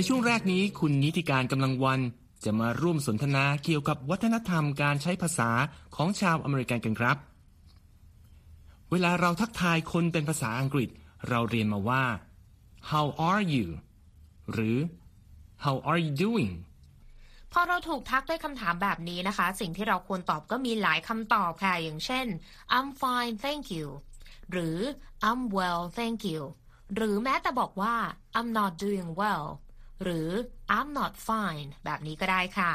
ในช่วงแรกนี้คุณนิติการกำลังวันจะมาร่วมสนทนาเกี่ยวกับวัฒนธรรมการใช้ภาษาของชาวอเมริกันกันครับ เวลาเราทักทายคนเป็นภาษาอังกฤษ เราเรียนมาว่า how are you หรือ how are you doing พอเราถูกทักด้วยคำถามแบบนี้นะคะ สิ่งที่เราควรตอบก็มีหลายคำตอบค่ะ อย่างเช่น I'm fine thank you หรือ I'm well thank you หรือแม้แต่บอกว่า I'm not doing well หรือ I'm not fine แบบนี้ก็ได้ค่ะ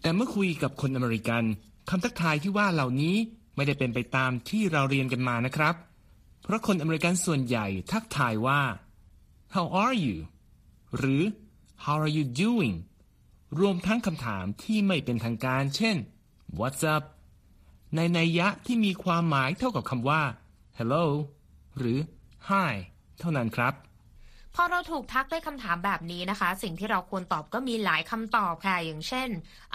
แต่เมื่อคุยกับคนอเมริกันคำทักทายที่ว่าเหล่านี้ไม่ได้เป็นไปตามที่เราเรียนกันมานะครับ เพราะคนอเมริกันส่วนใหญ่ทักทายว่า How are you หรือ How are you doing รวมทั้งคำถามที่ไม่เป็นทางการ เช่น What's up ในนัยยะที่มีความหมายเท่ากับคำว่า Hello หรือ Hi เท่านั้นครับ พอเราถูกทักด้วยคำถามแบบนี้นะคะ สิ่งที่เราควรตอบก็มีหลายคำตอบค่ะ อย่างเช่น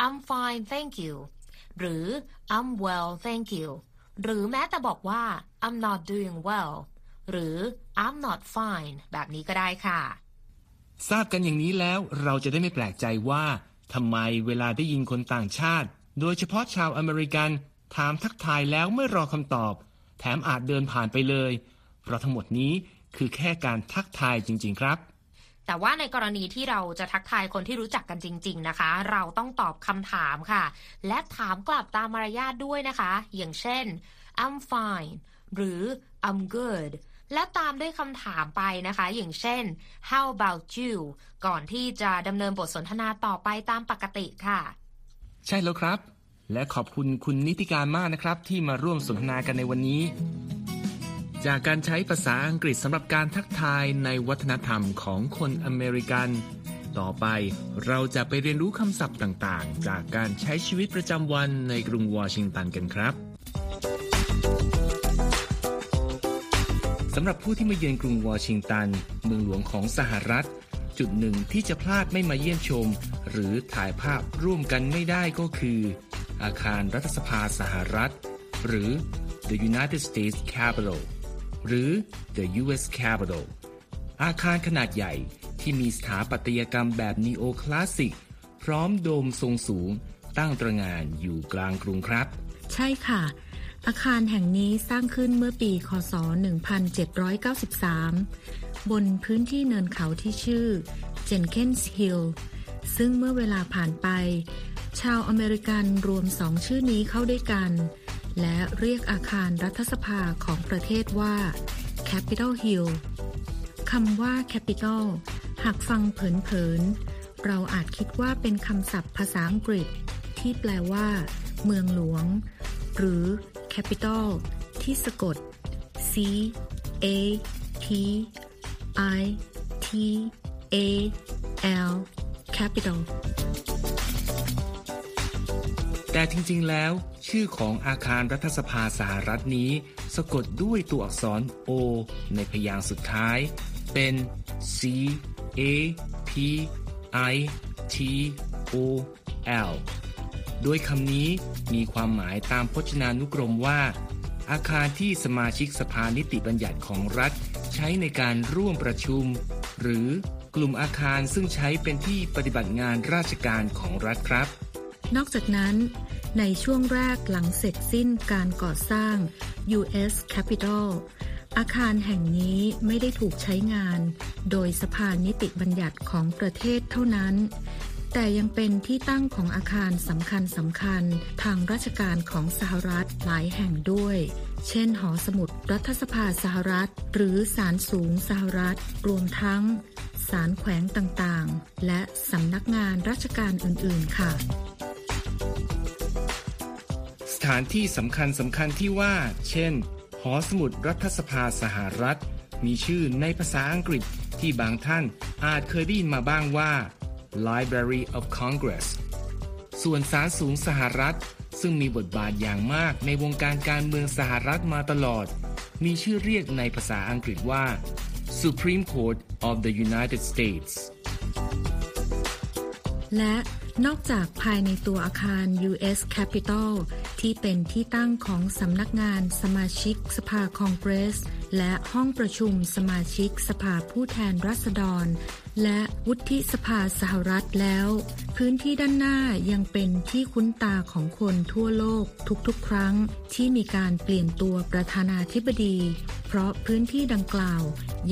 I'm fine thank you หรือ I'm well thank you หรือแม้แต่บอกว่า I'm not doing well หรือ I'm not fine แบบนี้ก็ได้ค่ะ ทราบกันอย่างนี้แล้วเราจะได้ไม่แปลกใจว่าทำไมเวลาได้ยินคนต่างชาติ โดยเฉพาะชาวอเมริกัน ถามทักทายแล้วไม่รอคำตอบ แถมอาจเดินผ่านไปเลย เพราะทั้งหมดนี้ คือแค่การทักทายจริง ๆ ครับแต่ว่าในกรณีที่เราจะทักทายคนที่รู้จักกันจริง ๆ นะคะ เราต้องตอบคำถามค่ะ และถามกลับตามมารยาทด้วยนะคะ อย่างเช่น I'm fine หรือ I'm good และตามด้วยคำถามไปนะคะ อย่างเช่น How about you ก่อนที่จะดำเนินบทสนทนาต่อไปตามปกติค่ะ ใช่แล้วครับ และขอบคุณคุณนิติการมากนะครับ ที่มาร่วมสนทนากันในวันนี้ จากการใช้ภาษาอังกฤษสำหรับการทักทายในวัฒนธรรมของคนอเมริกัน ต่อไปเราจะไปเรียนรู้คำศัพท์ต่างๆ จากการใช้ชีวิตประจำวันในกรุงวอชิงตันกันครับสำหรับผู้ที่มาเยือนกรุงวอชิงตัน เมืองหลวงของสหรัฐ จุดหนึ่งที่จะพลาดไม่มาเยี่ยมชม หรือถ่ายภาพร่วมกันไม่ได้ก็คือ อาคารรัฐสภาสหรัฐ หรือ the United States Capitol หรือ the U.S. Capitol อาคารขนาดใหญ่ที่มีสถาปัตยกรรมแบบนีโอคลาสสิก พร้อมโดมทรงสูง ตั้งตระงานอยู่กลางกรุงครับ ใช่ค่ะ อาคารแห่งนี้สร้างขึ้นเมื่อปี คศ 1793 บนพื้นที่เนินเขาที่ชื่อ Jenkins Hill ซึ่งเมื่อเวลาผ่านไป ชาวอเมริกันรวมสองชื่อนี้เข้าด้วยกัน และเรียกอาคารรัฐสภาของประเทศว่า Capitol Hill คำว่า Capital หากฟังเผินๆ เราอาจคิดว่าเป็นคำศัพท์ภาษาอังกฤษ ที่แปลว่า เมืองหลวง หรือ capital ที่สะกด c a p i t a l capital แต่จริงๆแล้ว ชื่อของอาคารรัฐสภาสหรัฐนี้ สะกดด้วยตัวอักษร O ในพยางค์สุดท้าย เป็น C A P I T O L โดยคำนี้มีความหมายตามพจนานุกรมว่า อาคารที่สมาชิกสภานิติบัญญัติของรัฐ ใช้ในการร่วมประชุม หรือกลุ่มอาคารซึ่งใช้เป็นที่ปฏิบัติงานราชการของรัฐครับ นอกจากนั้น ในช่วงแรกหลังเสร็จสิ้นการก่อสร้าง U.S. Capitol อาคารแห่งนี้ไม่ได้ถูกใช้งาน โดยสภานิติบัญญัติของประเทศเท่านั้น แต่ยังเป็นที่ตั้งของอาคารสำคัญสำคัญทางราชการของสหรัฐหลายแห่งด้วย เช่น หอสมุดรัฐสภาสหรัฐ หรือศาลสูงสหรัฐ รวมทั้งศาลแขวงต่างๆ และสำนักงานราชการอื่น ๆ ค่ะานที่สำคัญสำคัญที่ว่า เช่น หอสมุดรัฐสภาสหรัฐ มีชื่อในภาษาอังกฤษที่บางท่านอาจเคยได้ยินมาบ้างว่า Library of Congress ส่วนศาลสูงสหรัฐ ซึ่งมีบทบาทอย่างมากในวงการการเมืองสหรัฐมาตลอด มีชื่อเรียกในภาษาอังกฤษว่า Supreme Court of the United States และ นอกจากภายในตัวอาคาร U.S. Capitol ที่เป็นที่ตั้งของสำนักงานสมาชิกสภาคองเกรส และห้องประชุมสมาชิกสภาผู้แทนรัษฎร และวุฒิสภาสหรัฐแล้ว พื้นที่ด้านหน้ายังเป็นที่คุ้นตาของคนทั่วโลกทุกๆ ครั้งที่มีการเปลี่ยนตัวประธานาธิบดี เพราะพื้นที่ดังกล่าว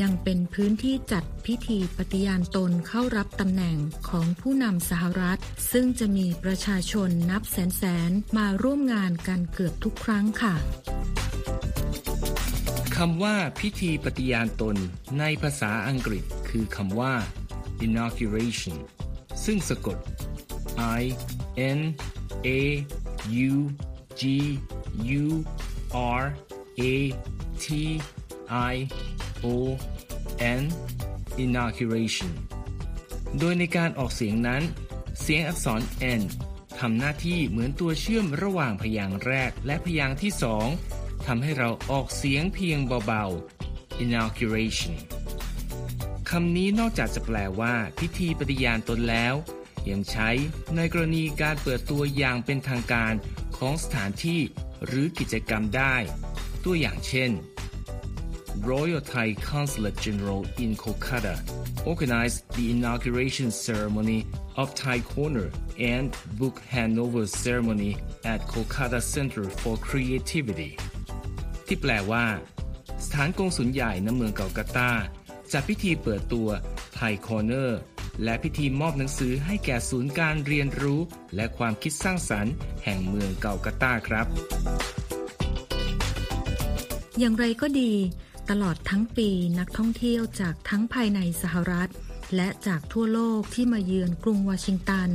ยังเป็นพื้นที่จัดพิธีปฏิญาณตนเข้ารับตำแหน่งของผู้นำสหรัฐ ซึ่งจะมีประชาชนนับแสนๆ มาร่วมงานกันเกือบทุกครั้งค่ะ คำว่าพิธีปฏิญาณตนในภาษาอังกฤษคือคำว่า inauguration ซึ่งสะกด i n a u g u r a t i o n inauguration โดยในการออกเสียงนั้น เสียงอักษร n ทำหน้าที่เหมือนตัวเชื่อมระหว่างพยางค์แรกและพยางค์ที่สอง ทำให้เราออกเสียงเพียงเบาๆ inauguration คำนี้นอกจากจะแปลว่า พิธีปฏิญาณตนแล้ว ยังใช้ในกรณีการเปิดตัวอย่างเป็นทางการของสถานที่หรือกิจกรรมได้ ตัวอย่างเช่น Royal Thai Consulate General in Kolkata organized the inauguration ceremony of Thai Corner and book handover ceremony at Kolkata Center for Creativity ที่แปลว่า สถานกงสุลใหญ่ณเมืองกัลกัตตาจัดพิธีเปิดตัว Thai Corner และพิธีมอบหนังสือให้แก่ศูนย์การเรียนรู้ และความคิดสร้างสรรค์ แห่งเมืองเกากาตาครับ อย่างไรก็ดี ตลอดทั้งปีนักท่องเที่ยวจากทั้งภายในสหรัฐ และจากทั่วโลกที่มาเยือนกรุงวอชิงตัน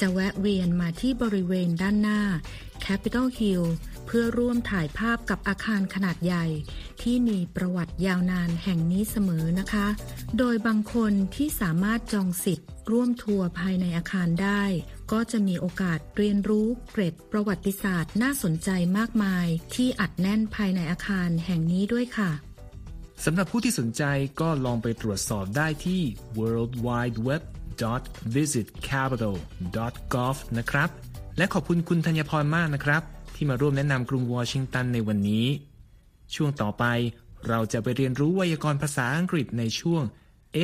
จะแวะเวียนมาที่บริเวณด้านหน้า Capitol Hill เพื่อร่วมถ่ายภาพกับอาคารขนาดใหญ่ ที่มีประวัติยาวนานแห่งนี้เสมอนะคะ โดยบางคนที่สามารถจองสิทธิ์ ร่วมทัวร์ภายในอาคารได้ ก็จะมีโอกาสเรียนรู้เกร็ดประวัติศาสตร์น่าสนใจมากมาย ที่อัดแน่นภายในอาคารแห่งนี้ด้วยค่ะ สำหรับผู้ที่สนใจก็ลองไปตรวจสอบได้ที่ worldwideweb.visitcapital.gov นะครับ และขอบคุณคุณธัญพรมากนะครับ ที่มาร่วมแนะนำกรุงวอชิงตันในวันนี้ ช่วงต่อไปเราจะไปเรียนรู้ไวยากรณ์ภาษาอังกฤษในช่วง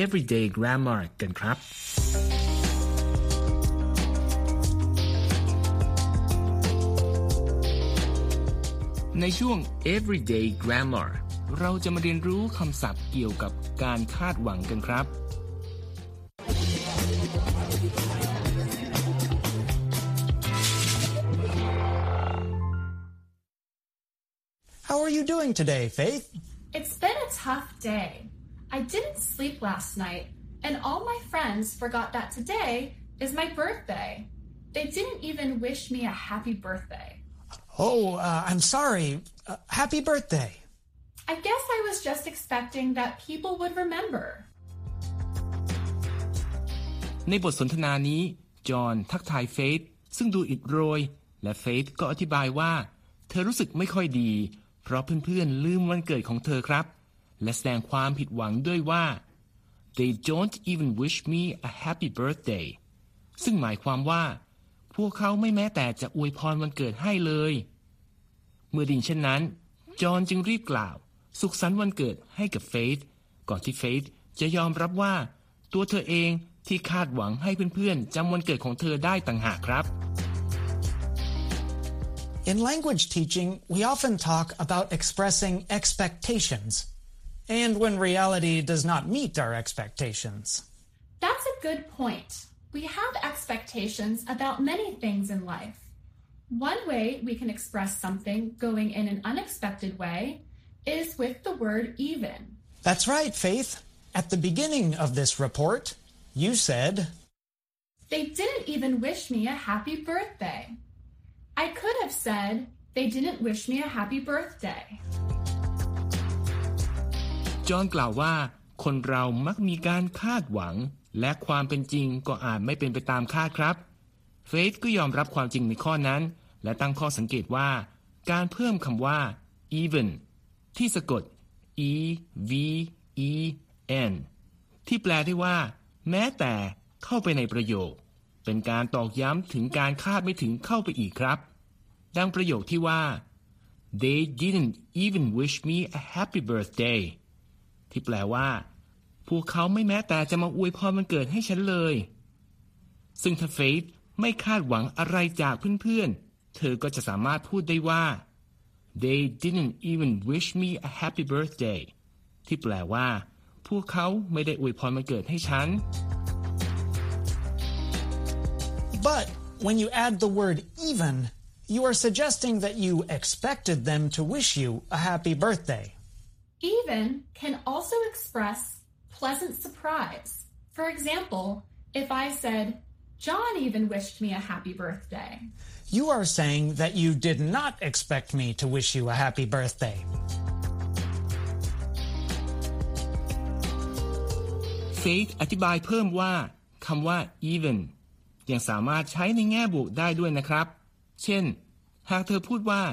Everyday Grammar กันครับ ในช่วง Everyday Grammar เราจะมาเรียนรู้คำศัพท์เกี่ยวกับการคาดหวังกันครับ How are you doing today, Faith? It's been a tough day. I didn't sleep last night, and all my friends forgot that today is my birthday. They didn't even wish me a happy birthday. Oh, uh, I'm sorry. Uh, happy birthday. I guess I was just expecting that people would remember. ในบทสนทนานี้ จอห์นทักทายเฟธซึ่งดูอิดโรย และเฟธก็อธิบายว่า เธอรู้สึกไม่ค่อยดี เพราะเพื่อนๆลืมวันเกิดของเธอครับ และแสดงความผิดหวังด้วยว่า they don't even wish me a happy birthday ซึ่งหมายความว่า พวกเขาไม่แม้แต่จะอวยพรวันเกิดให้เลย เมื่อดินเช่นนั้น จอห์นจึงรีบกล่าว สุขสันต์วันเกิดให้กับเฟธก่อนที่เฟธจะยอมรับว่า ตัวเธอเองที่คาดหวังให้เพื่อนๆจำวันเกิดของเธอได้ต่างหากครับ In language teaching, we often talk about expressing expectations, and when reality does not meet our expectations. That's a good point. We have expectations about many things in life. One way we can express something going in an unexpected way is with the word even. That's right, Faith. At the beginning of this report, you said, They didn't even wish me a happy birthday. I could have said, They didn't wish me a happy birthday. จอห์นกล่าวว่า คนเรามักมีการคาดหวัง และความเป็นจริงก็อาจไม่เป็นไปตามคาดครับ เฟธก็ยอมรับความจริงในข้อนั้น และตั้งข้อสังเกตว่า การเพิ่มคำว่า even ที่สะกด e v e n ที่แปลได้ว่า แม้แต่เข้าไปในประโยค เป็นการตอกย้ำถึงการคาดไม่ถึงเข้าไปอีกครับ ดังประโยคที่ว่า they didn't even wish me a happy birthday ที่แปลว่า พวกเขาไม่แม้แต่จะมาอวยพรวันเกิดให้ฉันเลย ซึ่งถ้าเฟธไม่คาดหวังอะไรจากเพื่อนๆเธอก็จะสามารถพูดได้ว่า they didn't even wish me a happy birthday ที่แปลว่า พวกเขาไม่ได้อวยพรวันเกิดให้ฉัน But when you add the word even, you are suggesting that you expected them to wish you a happy birthday. Even can also express pleasant surprise. For example, if I said, John even wished me a happy birthday. You are saying that you did not expect me to wish you a happy birthday. เฟธอธิบายเพิ่มว่าคำว่า even ยังสามารถใช้ในแง่บวกได้ด้วยนะครับ เช่น หากเธอพูดว่า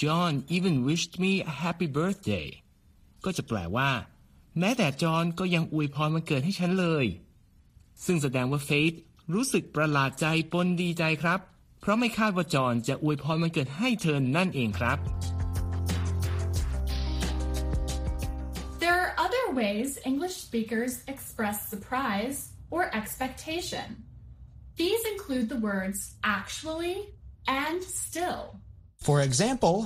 John even wished me a happy birthday ก็จะแปลว่า แม้แต่จอห์นก็ยังอวยพรวันเกิดให้ฉันเลย ซึ่งแสดงว่าเฟธรู้สึกประหลาดใจปนดีใจครับ เพราะไม่คาดว่าจอห์นจะอวยพรวันเกิดให้เธอนั่นเองครับ There are other ways English speakers express surprise or expectation. These include the words actually and still. For example,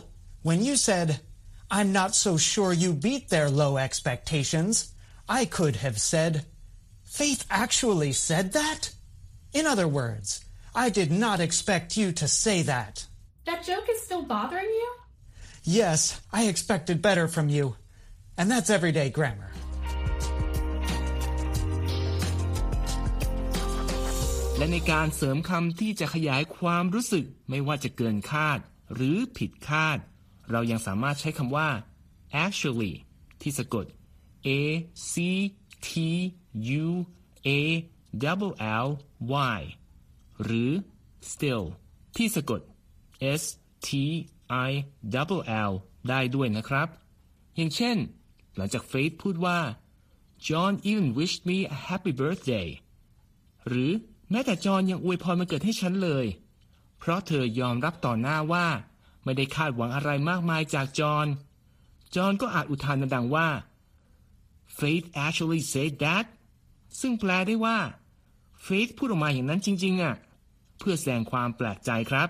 when you said, I'm not so sure you beat their low expectations, I could have said, Faith actually said that? In other words, I did not expect you to say that. That joke is still bothering you? Yes, I expected better from you. And that's everyday grammar. และในการเสริมคำที่จะขยายความรู้สึกไม่ว่าจะเกินคาด หรือผิดคาด เรายังสามารถใช้คำว่า actually ที่สะกด a c t u a double l y หรือ still ที่สะกด s t i double l ได้ด้วยนะครับ อย่างเช่น หลังจากเฟธพูดว่า John even wished me a happy birthday หรือแม้แต่จอห์นยังอวยพรมาเกิดให้ฉันเลย เพราะเธอยอมรับต่อหน้าว่า ไม่ได้คาดหวังอะไรมากมายจากจอห์นจอห์นก็อาจอุทานดังว่า Faith actually said that ซึ่งแปลได้ว่า Faith พูดออกมาอย่างนั้นจริง ๆอะ เพื่อแสดงความแปลกใจครับ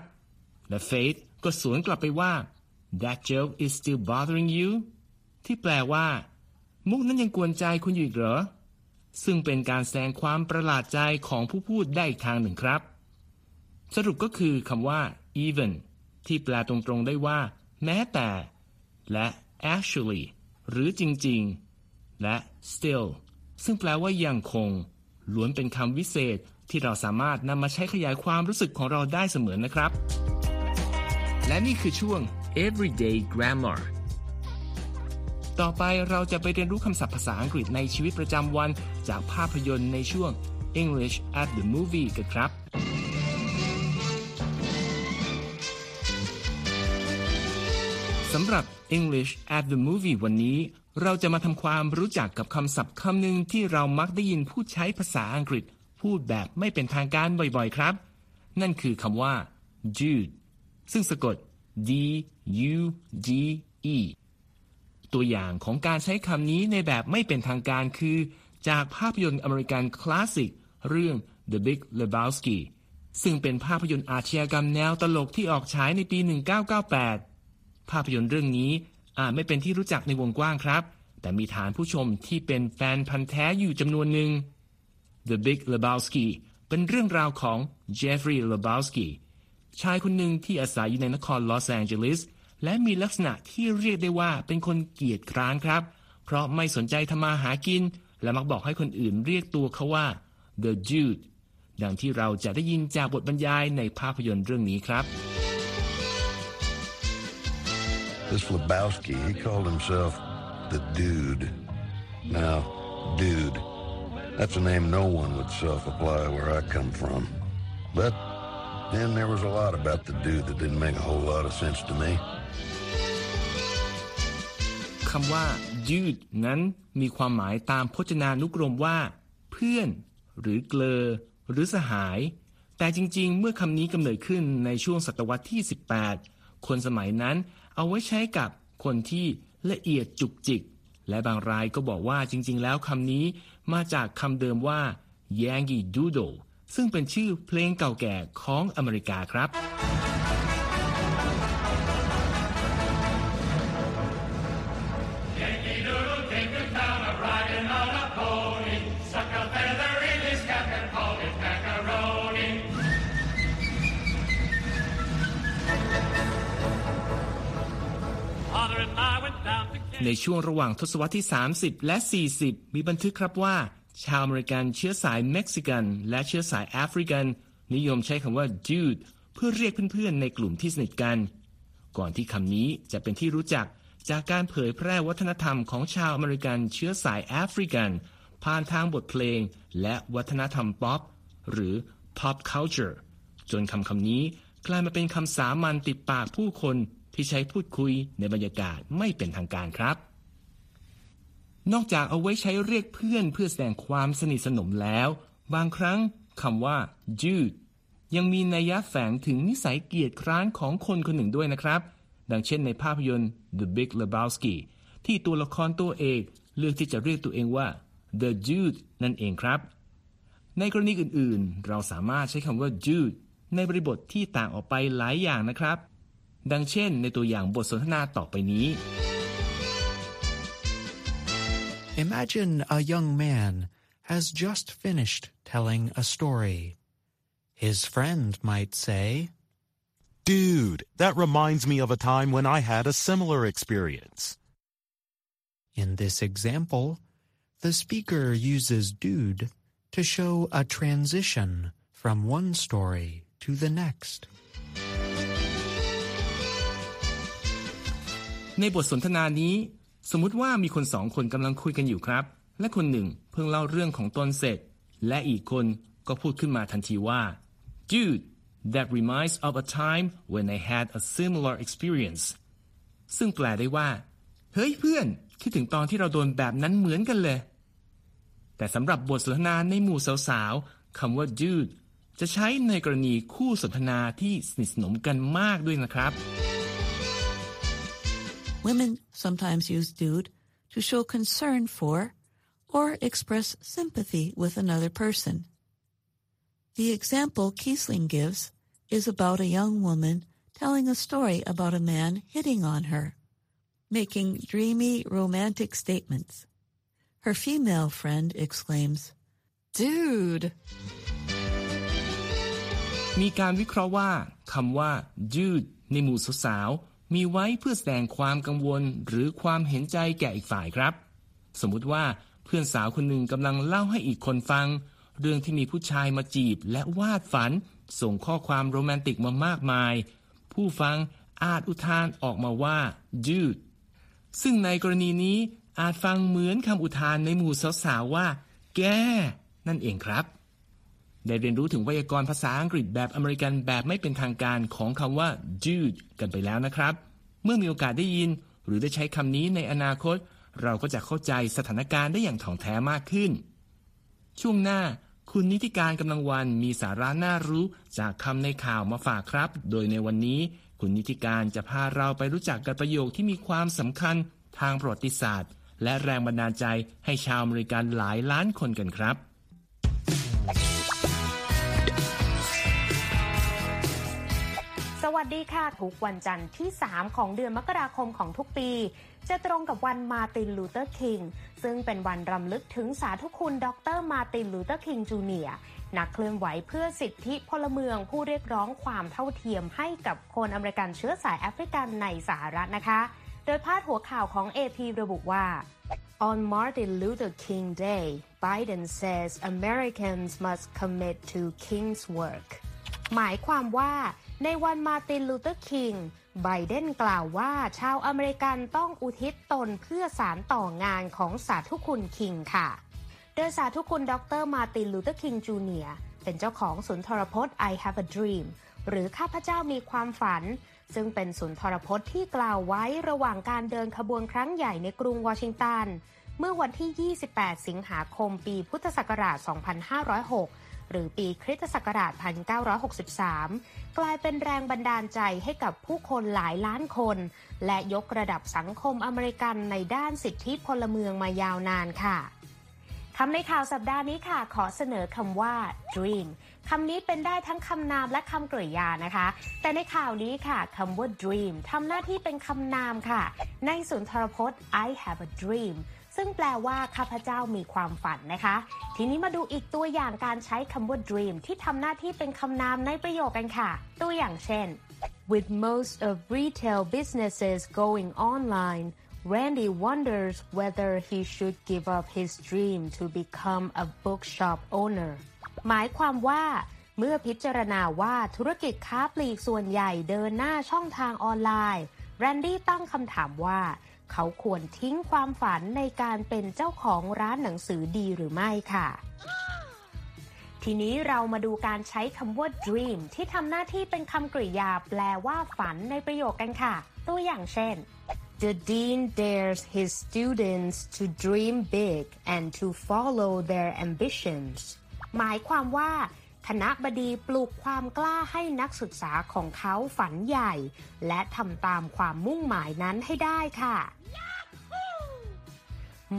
และ Faith ก็สวนกลับไปว่า That joke is still bothering you ที่แปลว่า มุกนั้นยังกวนใจคุณอยู่อีกเหรอ ซึ่งเป็นการแสดงความประหลาดใจของผู้พูดได้อีกทางหนึ่งครับ สรุปก็คือคำว่า even ที่แปลตรงๆได้ว่า แม้แต่ และ actually หรือจริงๆ และ still ซึ่งแปลว่ายังคงล้วนเป็นคำวิเศษ ที่เราสามารถนำมาใช้ขยายความรู้สึกของเราได้เสมอนะครับ และนี่คือช่วง everyday grammar ต่อไปเราจะไปเรียนรู้คำศัพท์ภาษาอังกฤษในชีวิตประจำวันจากภาพยนตร์ในช่วง English at the movie กันครับ สำหรับ English at the movie วันนี้ เราจะมาทำความรู้จักกับคำศัพท์คำหนึ่งที่เรามักได้ยินผู้ใช้ภาษาอังกฤษ พูดแบบไม่เป็นทางการบ่อยๆครับ นั่นคือคำว่า dude ซึ่งสะกด d u d e ตัวอย่างของการใช้คำนี้ในแบบไม่เป็นทางการคือ จากภาพยนตร์อเมริกันคลาสสิก เรื่อง The Big Lebowski ซึ่งเป็นภาพยนตร์อาชญากรรมแนวตลกที่ออกฉายในปี 1998 ภาพยนตร์เรื่องนี้อาจไม่เป็นที่รู้จักในวงกว้างครับ แต่มีฐานผู้ชมที่เป็นแฟนพันธ์แท้อยู่จำนวนหนึ่ง The Big Lebowski เป็นเรื่องราวของ Jeffrey Lebowski ชายคนหนึ่งที่อาศัยอยู่ในนครลอสแองเจลิสและมีลักษณะที่เรียกได้ว่าเป็นคนเกียจคร้านครับ เพราะไม่สนใจทำมาหากิน และมักบอกให้คนอื่นเรียกตัวเขาว่า the dude ดังที่เราจะได้ยินจากบทบรรยายในภาพยนตร์เรื่องนี้ครับ This Lebowski, he called himself the dude. Now, dude, that's a name no one would self-apply where I come from. But then there was a lot about the dude that didn't make a whole lot of sense to me. คำว่า dude นั้นมีความหมายตามพจนานุกรมว่า เพื่อน หรือเกลอ หรือสหาย แต่จริง ๆ เมื่อคำนี้กำเนิดขึ้นในช่วงศตวรรษที่ 18 คนสมัยนั้นเอาไว้ใช้กับคนที่ละเอียดจุกจิก และบางรายก็บอกว่าจริง ๆ แล้วคำนี้ มาจากคำเดิมว่า Yankee Doodle ซึ่งเป็นชื่อเพลงเก่าแก่ของอเมริกาครับ ในช่วงระหว่างทศวรรษที่ 30 และ 40 มีบันทึกครับว่า ชาวอเมริกันเชื้อสายเม็กซิกัน และเชื้อสายแอฟริกัน นิยมใช้คำว่า dude เพื่อเรียกเพื่อนๆ ในกลุ่มที่สนิทกัน ก่อนที่คำนี้จะเป็นที่รู้จักจากการเผยแพร่วัฒนธรรมของชาวอเมริกันเชื้อสายแอฟริกัน ผ่านทางบทเพลง และวัฒนธรรมป๊อปหรือ pop culture จนคำคำนี้กลายมาเป็นคำสามัญติดปากผู้คน ที่ใช้พูดคุยในบรรยากาศไม่เป็นทางการครับ นอกจากเอาไว้ใช้เรียกเพื่อนเพื่อแสดงความสนิทสนมแล้ว บางครั้งคำว่า dude ยังมีนัยยะแฝงถึงนิสัยเกียจคร้านของคนคนหนึ่งด้วยนะครับ ดังเช่นในภาพยนตร์ The Big Lebowski ที่ตัวละครตัวเอกเลือกที่จะเรียกตัวเองว่า the dude นั่นเองครับ ในกรณีอื่นๆ เราสามารถใช้คำว่า dude ในบริบทที่ต่างออกไปหลายอย่างนะครับ ดังเช่นในตัวอย่างบทสนทนาต่อไปนี้ Imagine a young man has just finished telling a story. His friend might say, Dude, that reminds me of a time when I had a similar experience. In this example, the speaker uses dude to show a transition from one story to the next. ในบทสนทนานี้ สมมุติว่ามีคนสองคนกำลังคุยกันอยู่ครับ และคนหนึ่งเพิ่งเล่าเรื่องของตนเสร็จ และอีกคนก็พูดขึ้นมาทันทีว่า dude that reminds of a time when I had a similar experience ซึ่งแปลได้ว่า เฮ้ยเพื่อนคิดถึงตอนที่เราโดนแบบนั้นเหมือนกันเลย แต่สำหรับบทสนทนาในหมู่สาวๆคำว่า dude จะใช้ในกรณีคู่สนทนาที่สนิทสนมกันมากด้วยนะครับ Women sometimes use dude to show concern for or express sympathy with another person. The example Kiesling gives is about a young woman telling a story about a man hitting on her, making dreamy romantic statements. Her female friend exclaims, Dude! มีการวิเคราะห์ว่าคำว่า dude ในหมู่สาวๆ มีไว้เพื่อแสดงความกังวลหรือความเห็นใจแก่อีกฝ่ายครับ สมมุติว่าเพื่อนสาวคนหนึ่งกำลังเล่าให้อีกคนฟัง เรื่องที่มีผู้ชายมาจีบและวาดฝัน ส่งข้อความโรแมนติกมามากมาย ผู้ฟังอาจอุทานออกมาว่า dude ซึ่งในกรณีนี้อาจฟังเหมือนคำอุทานในหมู่สาวๆว่า แกนั่นเองครับ ได้เรียนรู้ถึงไวยากรณ์ภาษาอังกฤษแบบอเมริกันแบบไม่เป็นทางการของคำว่า dude กันไปแล้วนะครับ เมื่อมีโอกาสได้ยิน หรือได้ใช้คำนี้ในอนาคต เราก็จะเข้าใจสถานการณ์ได้อย่างถ่องแท้มากขึ้น ช่วงหน้า คุณนิติการกำลังวันมีสาระน่ารู้จากคำในข่าวมาฝากครับ โดยในวันนี้ คุณนิติการจะพาเราไปรู้จักกับประโยคที่มีความสำคัญทางประวัติศาสตร์ และแรงบันดาลใจให้ชาวอเมริกันหลายล้านคนกันครับ สวัสดีค่ะ ทุกวันจันทร์ที่ 3 ของเดือนมกราคมของทุกปี จะตรงกับวันมาร์ตินลูเธอร์คิง ซึ่งเป็นวันรำลึกถึงสาธุคุณดร.มาร์ตินลูเธอร์คิงจูเนียร์นักเคลื่อนไหวเพื่อสิทธิพลเมืองผู้เรียกร้องความเท่าเทียมให้กับคนอเมริกันเชื้อสายแอฟริกันในสหรัฐนะคะ โดยพาดหัวข่าวของ AP ระบุว่า On Martin Luther King Day Biden says Americans must commit to King's work หมายความว่า ในวันมาร์ตินลูเธอร์คิง ไบเดนกล่าวว่าชาวอเมริกันต้องอุทิศตนเพื่อสานต่องานของสาธุคุณคิงค่ะ โดยสาธุคุณดร.มาร์ตินลูเธอร์คิงจูเนียร์เป็นเจ้าของสุนทรพจน์ I Have a Dream หรือข้าพเจ้ามีความฝัน ซึ่งเป็นสุนทรพจน์ที่กล่าวไว้ระหว่างการเดินขบวนครั้งใหญ่ในกรุงวอชิงตัน เมื่อวันที่ 28 สิงหาคมปีพุทธศักราช 2506 หรือปีคริสต์ศักราช 1963 กลายเป็นแรงบันดาลใจให้กับผู้คนหลายล้านคน และยกระดับสังคมอเมริกันในด้านสิทธิพลเมืองมายาวนานค่ะคำในข่าวสัปดาห์นี้ค่ะ ขอเสนอคำว่า dream คำนี้เป็นได้ทั้งคำนามและคำกริยานะคะ แต่ในข่าวนี้ค่ะคำว่า dream ทำหน้าที่เป็นคำนามค่ะ ในสุนทรพจน์ I have a dream ซึ่งแปลว่าข้าพเจ้ามีความฝันนะคะ ทีนี้มาดูอีกตัวอย่างการใช้คำว่า dream ที่ทำหน้าที่เป็นคำนามในประโยคกันค่ะ ตัวอย่างเช่น with most of retail businesses going online Randy wonders whether he should give up his dream to become a bookshop owner หมายความว่าเมื่อพิจารณาว่าธุรกิจค้าปลีกส่วนใหญ่เดินหน้าช่องทางออนไลน์แรนดี้ตั้งคำถามว่า เขาควรทิ้งความฝันในการเป็นเจ้าของร้านหนังสือดีหรือไม่ค่ะ ทีนี้เรามาดูการใช้คำว่า dream ที่ทำหน้าที่เป็นคำกริยาแปลว่าฝันในประโยคกันค่ะ ตัวอย่างเช่น The dean dares his students to dream big and to follow their ambitions หมายความว่า คณะบดีปลูกความกล้าให้นักศึกษาของเขาฝันใหญ่ และทำตามความมุ่งหมายนั้นให้ได้ค่ะ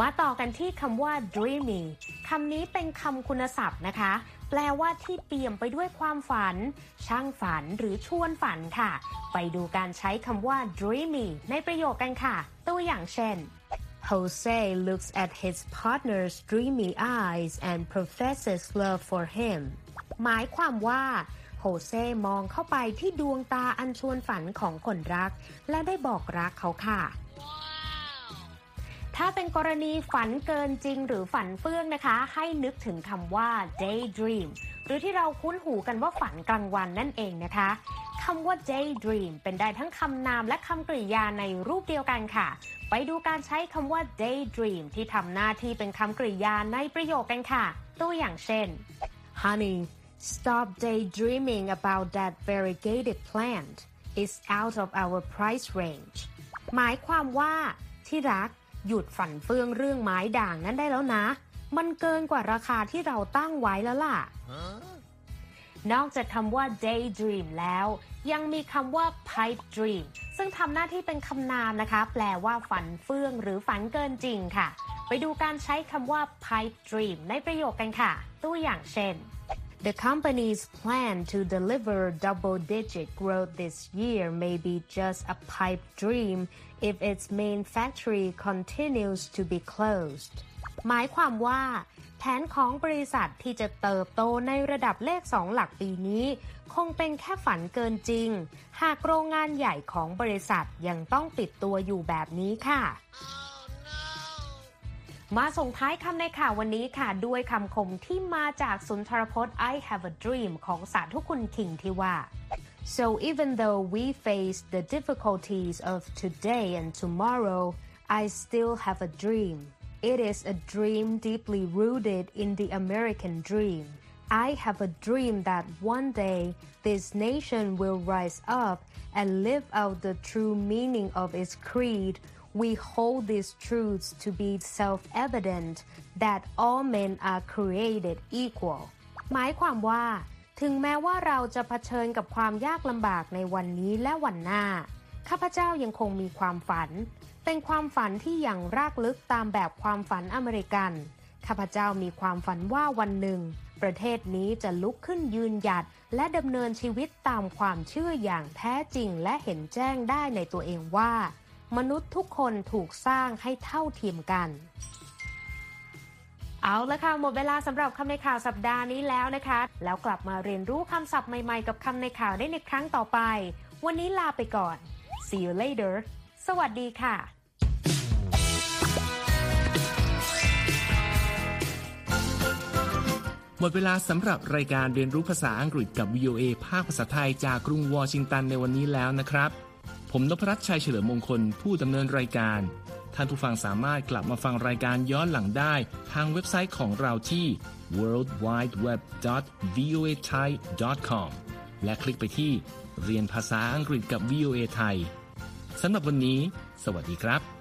มาต่อกันที่คำว่า dreaming คำนี้เป็นคำคุณศัพท์นะคะ แปลว่าที่เปี่ยมไปด้วยความฝัน ช่างฝันหรือชวนฝันค่ะ ไปดูการใช้คำว่า dreamy ในประโยคกันค่ะ ตัวอย่างเช่น Jose looks at his partner's dreamy eyes and professes love for him หมายความว่าโฮเซ่มองเข้าไปที่ดวงตาอันชวนฝันของคนรัก และได้บอกรักเขาค่ะ ถ้าเป็นกรณีฝันเกินจริงหรือฝันเฟื่องนะคะ ให้นึกถึงคำว่า daydream หรือที่เราคุ้นหูกันว่าฝันกลางวันนั่นเองนะคะคำว่า daydream เป็นได้ทั้งคำนามและคำกริยาในรูปเดียวกันค่ะ ไปดูการใช้คำว่า daydream ที่ทำหน้าที่เป็นคำกริยาในประโยคกันค่ะ ตัวอย่างเช่น honey stop daydreaming about that variegated plant it's out of our price range หมายความว่า ที่รักหยุดฝันเฟื่องเรื่องไม้ด่างนั้นได้แล้วนะ มันเกินกว่าราคาที่เราตั้งไว้แล้วล่ะ นอกจากคำว่า daydream แล้ว ยังมีคำว่า pipe dream ซึ่งทำหน้าที่เป็นคำนามนะคะ แปลว่าฝันเฟื่องหรือฝันเกินจริงค่ะ ไปดูการใช้คำว่า pipe dream ในประโยคกันค่ะ ตัวอย่างเช่น The company's plan to deliver double-digit growth this year may be just a pipe dream if its main factory continues to be closed. หมายความว่า แผนของบริษัทที่จะเติบโตในระดับเลขสองหลักปีนี้ คงเป็นแค่ฝันเกินจริง หากโรงงานใหญ่ของบริษัทยังต้องปิดตัวอยู่แบบนี้ค่ะ มาส่งท้ายคำในข่าววันนี้ค่ะด้วยคำคมที่มาจากสุนทรพจน์ I have a dream ของสาธุคุณคิงที่ว่า so even though we face the difficulties of today and tomorrow I still have a dream it is a dream deeply rooted in the American dream I have a dream that one day this nation will rise up and live out the true meaning of its creed we hold these truths to be self-evident that all men are created equal หมายความว่า ถึงแม้ว่าเราจะเผชิญกับความยากลำบากในวันนี้และวันหน้า ข้าพเจ้ายังคงมีความฝัน เป็นความฝันที่อย่างรากลึกตามแบบความฝันอเมริกัน ข้าพเจ้ามีความฝันว่าวันหนึ่ง ประเทศนี้จะลุกขึ้นยืนหยัด และดำเนินชีวิตตามความเชื่ออย่างแท้จริงและเห็นแจ้งได้ในตัวเองว่า มนุษย์ทุกคนถูกสร้างให้เท่าเทียมกัน เอาละค่ะ หมดเวลาสำหรับคำในข่าวสัปดาห์นี้แล้วนะคะ แล้วกลับมาเรียนรู้คำศัพท์ใหม่ๆ กับคำในข่าวได้ในครั้งต่อไป วันนี้ลาไปก่อน see you later สวัสดีค่ะหมดเวลาสำหรับรายการเรียนรู้ภาษาอังกฤษกับ VOA ภาคภาษาไทยจากกรุงวอชิงตันในวันนี้แล้วนะครับ ผมนพรัตน์ชัยเฉลิมมงคล ผู้ดำเนินรายการ ท่านผู้ฟังสามารถกลับมาฟังรายการย้อนหลังได้ ทางเว็บไซต์ของเราที่ worldwideweb.voathai.com และคลิกไปที่เรียนภาษาอังกฤษกับ VOA ไทยสำหรับวันนี้ สวัสดีครับ